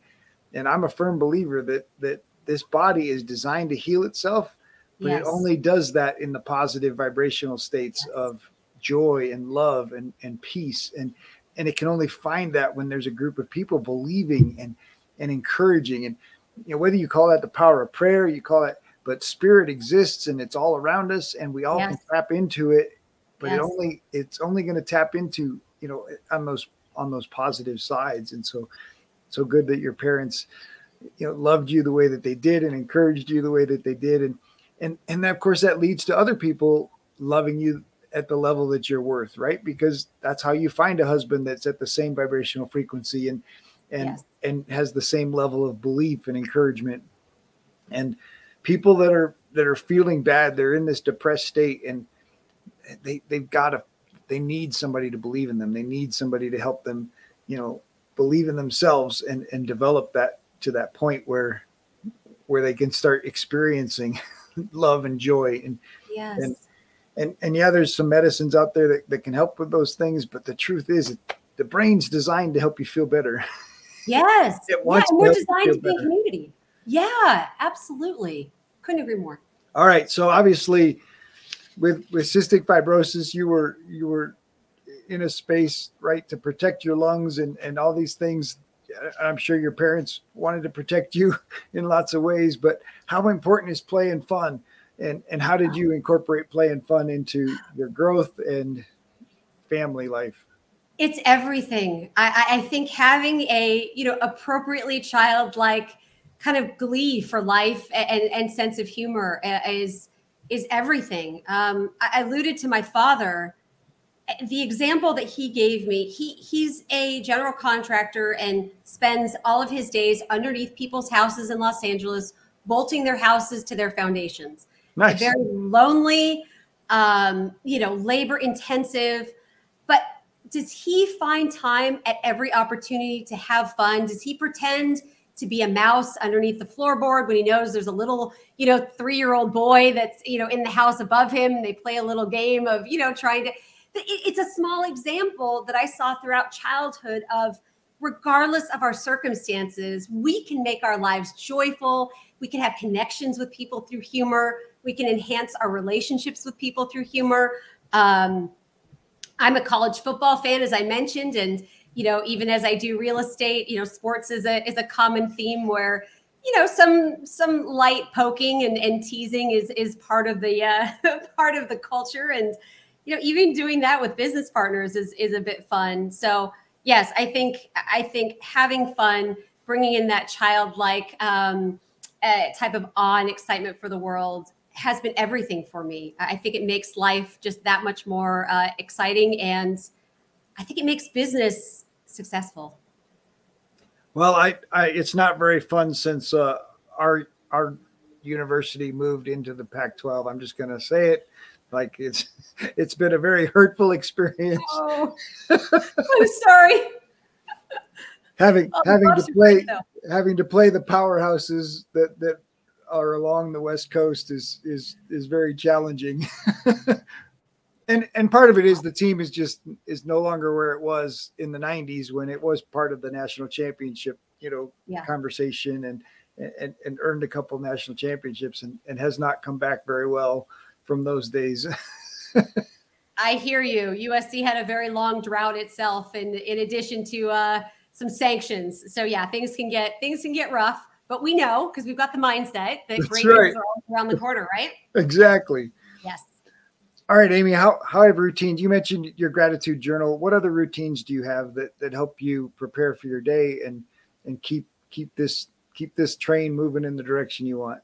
and I'm a firm believer that that this body is designed to heal itself, but yes. it only does that in the positive vibrational states yes. of joy and love and, and peace. And and it can only find that when there's a group of people believing and and encouraging and you know whether you call that the power of prayer, you call it but spirit exists and it's all around us and we all yes. can tap into it but yes. it only it's only going to tap into you know on those on those positive sides and so so good that your parents you know loved you the way that they did and encouraged you the way that they did and and and of course that leads to other people loving you at the level that you're worth right? Because that's how you find a husband that's at the same vibrational frequency and and yes. and has the same level of belief and encouragement. And people that are that are feeling bad they're in this depressed state and they they've got to they need somebody to believe in them. They need somebody to help them you know believe in themselves and and develop that to that point where where they can start experiencing love and joy and yes. and, and and yeah there's some medicines out there that, that can help with those things but the truth is the brain's designed to help you feel better yes it wants yeah, we're designed to be a community yeah absolutely couldn't agree more. All right. So obviously, with with cystic fibrosis, you were you were in a space right to protect your lungs and and all these things. I'm sure your parents wanted to protect you in lots of ways, but how important is play and fun? And and how did you incorporate play and fun into your growth and family life? It's everything. I, I think having a you know appropriately childlike kind of glee for life and, and sense of humor is is everything. Um, I alluded to my father. The example that he gave me, he he's a general contractor and spends all of his days underneath people's houses in Los Angeles, bolting their houses to their foundations. Nice. Very lonely, um, you know, labor intensive. But does he find time at every opportunity to have fun? Does he pretend to be a mouse underneath the floorboard when he knows there's a little, you know, three year old boy that's, you know, in the house above him. They play a little game of, you know, trying to. It's a small example that I saw throughout childhood of regardless of our circumstances, we can make our lives joyful. We can have connections with people through humor. We can enhance our relationships with people through humor. Um, I'm a college football fan, as I mentioned, and you know, even as I do real estate, you know, sports is a is a common theme where you know some some light poking and, and teasing is is part of the uh, part of the culture and you know even doing that with business partners is is a bit fun so yes i think i think having fun bringing in that childlike um, uh, type of awe and excitement for the world has been everything for me i think it makes life just that much more uh, exciting and i think it makes business successful? Well, I, I it's not very fun since uh, our our university moved into the Pac-12. I'm just going to say it like it's it's been a very hurtful experience. Oh, I'm sorry. having oh, having to play having to play the powerhouses that that are along the west coast is is is very challenging. And and part of it is the team is just is no longer where it was in the 90s when it was part of the national championship you know yeah. conversation and, and and earned a couple national championships and, and has not come back very well from those days. I hear you. Usc had a very long drought itself and in addition to uh, some sanctions. So yeah things can get things can get rough but we know because we've got the mindset that That's great right. things are around the corner right exactly yes all right, Amy, how, how have routines? You mentioned your gratitude journal. What other routines do you have that, that help you prepare for your day and, and keep, keep this, keep this train moving in the direction you want?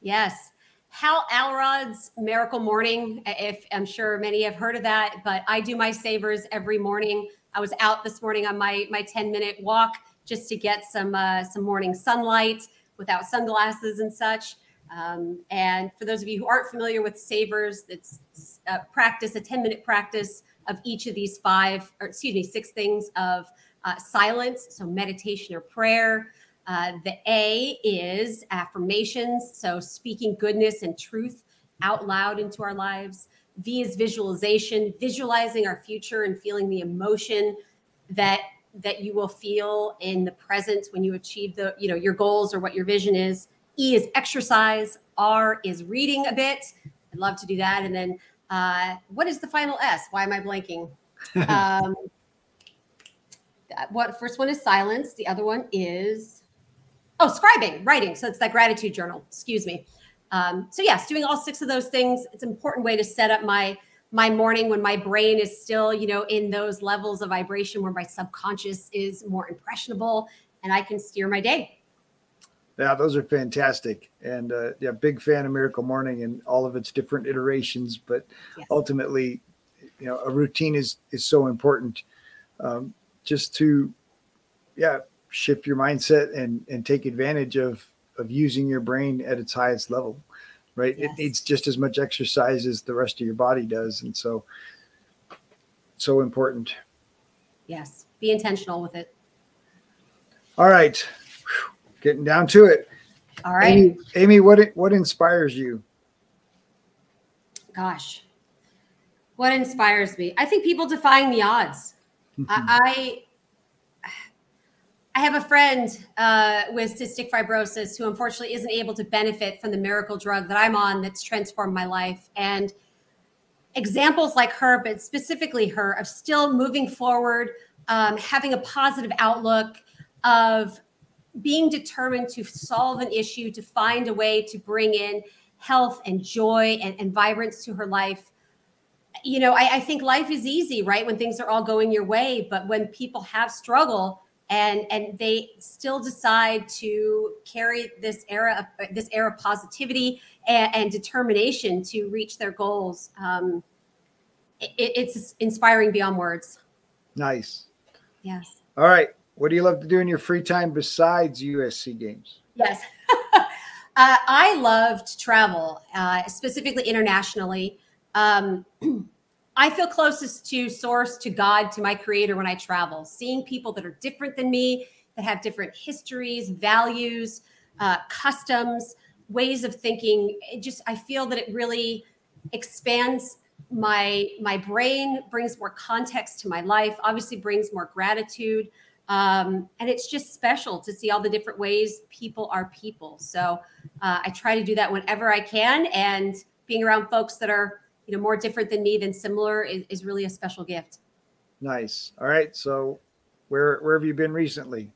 Yes. Hal Elrod's Miracle Morning. If I'm sure many have heard of that, but I do my savers every morning. I was out this morning on my my 10 minute walk just to get some uh, some morning sunlight without sunglasses and such. Um, and for those of you who aren't familiar with savers, it's a practice, a 10 minute practice of each of these five, or excuse me, six things of uh, silence, so meditation or prayer. Uh, the A is affirmations, so speaking goodness and truth out loud into our lives. V is visualization, visualizing our future and feeling the emotion that that you will feel in the presence when you achieve the you know your goals or what your vision is. E is exercise. R is reading a bit. I'd love to do that. And then uh, what is the final s? Why am i blanking? Um, what first one is silence. The other one is oh scribing writing. So it's that gratitude journal. Excuse me. Um, so yes doing all six of those things. It's an important way to set up my my morning when my brain is still you know in those levels of vibration where my subconscious is more impressionable and i can steer my day. Yeah those are fantastic. And uh, yeah big fan of miracle morning and all of its different iterations but yes. ultimately you know a routine is is so important um, just to yeah shift your mindset and and take advantage of of using your brain at its highest level right? Yes. it needs just as much exercise as the rest of your body does and so so important. Yes be intentional with it. All right. Getting down to it. All right. Amy, amy what what inspires you? Gosh. What inspires me? I think people defying the odds. I I have a friend uh, with cystic fibrosis who unfortunately isn't able to benefit from the miracle drug that I'm on that's transformed my life. And examples like her, but specifically her, of still moving forward, um, having a positive outlook, of being determined to solve an issue, to find a way to bring in health and joy and, and vibrance to her life you know, I, I, think life is easy, right? When things are all going your way. But when people have struggle and and they still decide to carry this era of this era of positivity and, and determination to reach their goals, um, it, it's inspiring beyond words. Nice. Yes. All right. What do you love to do in your free time besides USC games? Yes. uh, I love to travel, uh, specifically internationally. Um, I feel closest to source, to God, to my creator when I travel, seeing people that are different than me, that have different histories, values, uh, customs, ways of thinking. It just, I feel that it really expands my my brain brings more context to my life obviously brings more gratitude um, and it's just special to see all the different ways people are people so uh, i try to do that whenever i can and being around folks that are you know more different than me than similar is, is really a special gift. Nice. All right so where where have you been recently?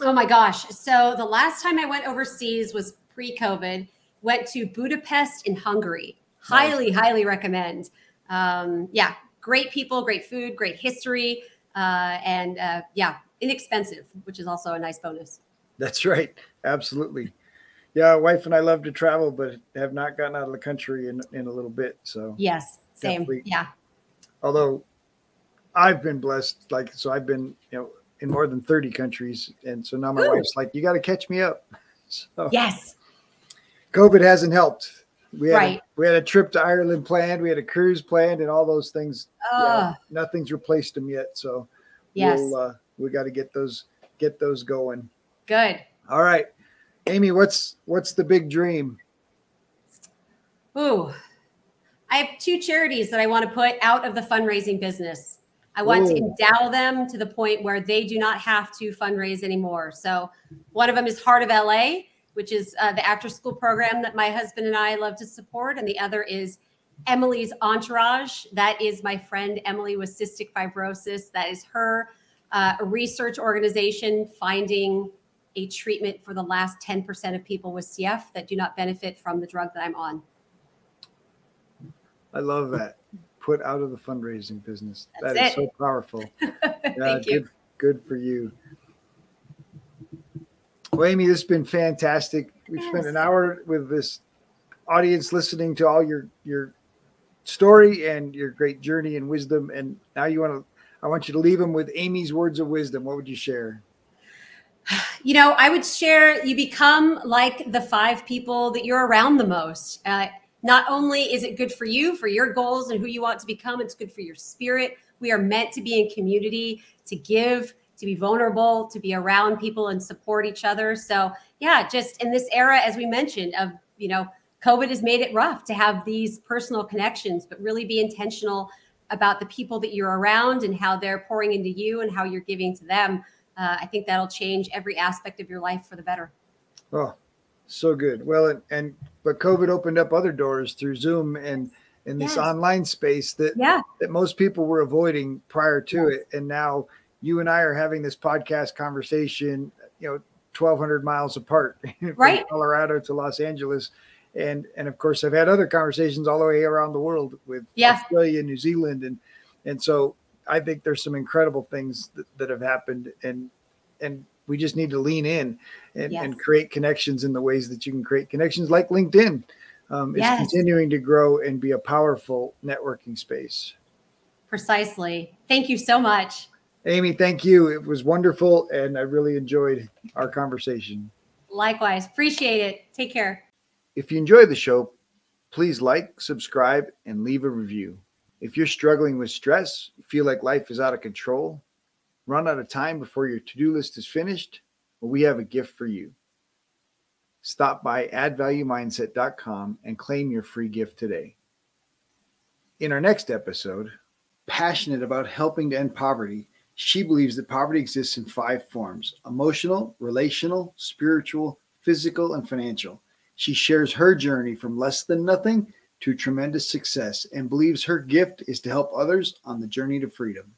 Oh my gosh. So the last time i went overseas was pre-covid went to budapest in hungary. Nice. highly highly recommend. Um, yeah great people great food great history uh, and uh, yeah inexpensive which is also a nice bonus. That's right. Absolutely yeah, wife and I love to travel, but have not gotten out of the country in, in a little bit. So yes, same. Yeah. Although I've been blessed, like so I've been, you know, in more than 30 countries. And so now my Ooh. wife's like, you got to catch me up. So yes. COVID hasn't helped. We had right. a, we had a trip to Ireland planned, we had a cruise planned, and all those things. Uh, yeah, nothing's replaced them yet. So yes, we'll, uh, we got to get those get those going. Good. All right. Amy, what's what's the big dream? Ooh, I have two charities that I want to put out of the fundraising business. I want Ooh. to endow them to the point where they do not have to fundraise anymore. So, one of them is Heart of LA, which is uh, the after school program that my husband and I love to support. And the other is Emily's Entourage. That is my friend Emily with cystic fibrosis. That is her uh, research organization finding a treatment for the last 10% of people with CF that do not benefit from the drug that I'm on. I love that. Put out of the fundraising business. That's that is so powerful. Thank you. Good, good for you. Well, Amy, this has been fantastic. We yes. spent an hour with this audience listening to all your your story and your great journey and wisdom. And now you want to, I want you to leave them with Amy's words of wisdom. What would you share? You know, I would share you become like the five people that you're around the most. Uh, not only is it good for you, for your goals and who you want to become, it's good for your spirit. We are meant to be in community, to give, to be vulnerable, to be around people and support each other. So, yeah, just in this era, as we mentioned, of, you know, COVID has made it rough to have these personal connections, but really be intentional about the people that you're around and how they're pouring into you and how you're giving to them, uh, I think that'll change every aspect of your life for the better. Oh, so good. Well, and, and but COVID opened up other doors through Zoom and in this yes. online space that yeah. that most people were avoiding prior to it, and now you and I are having this podcast conversation. You know, twelve hundred miles apart, right? Colorado to Los Angeles, and and of course I've had other conversations all the way around the world with yeah. Australia, New Zealand, and and so I think there's some incredible things that, that have happened, and and we just need to lean in and, yes. and create connections in the ways that you can create connections like linkedin. Um, yes. is continuing to grow and be a powerful networking space. Precisely. Thank you so much. Amy thank you. It was wonderful and i really enjoyed our conversation. Likewise. Appreciate it. Take care. If you enjoy the show please like subscribe and leave a review if you're struggling with stress feel like life is out of control run out of time before your to do list is finished, well, we have a gift for you. Stop by addvaluemindset.com and claim your free gift today. In our next episode, passionate about helping to end poverty, she believes that poverty exists in five forms emotional, relational, spiritual, physical, and financial. She shares her journey from less than nothing to tremendous success and believes her gift is to help others on the journey to freedom.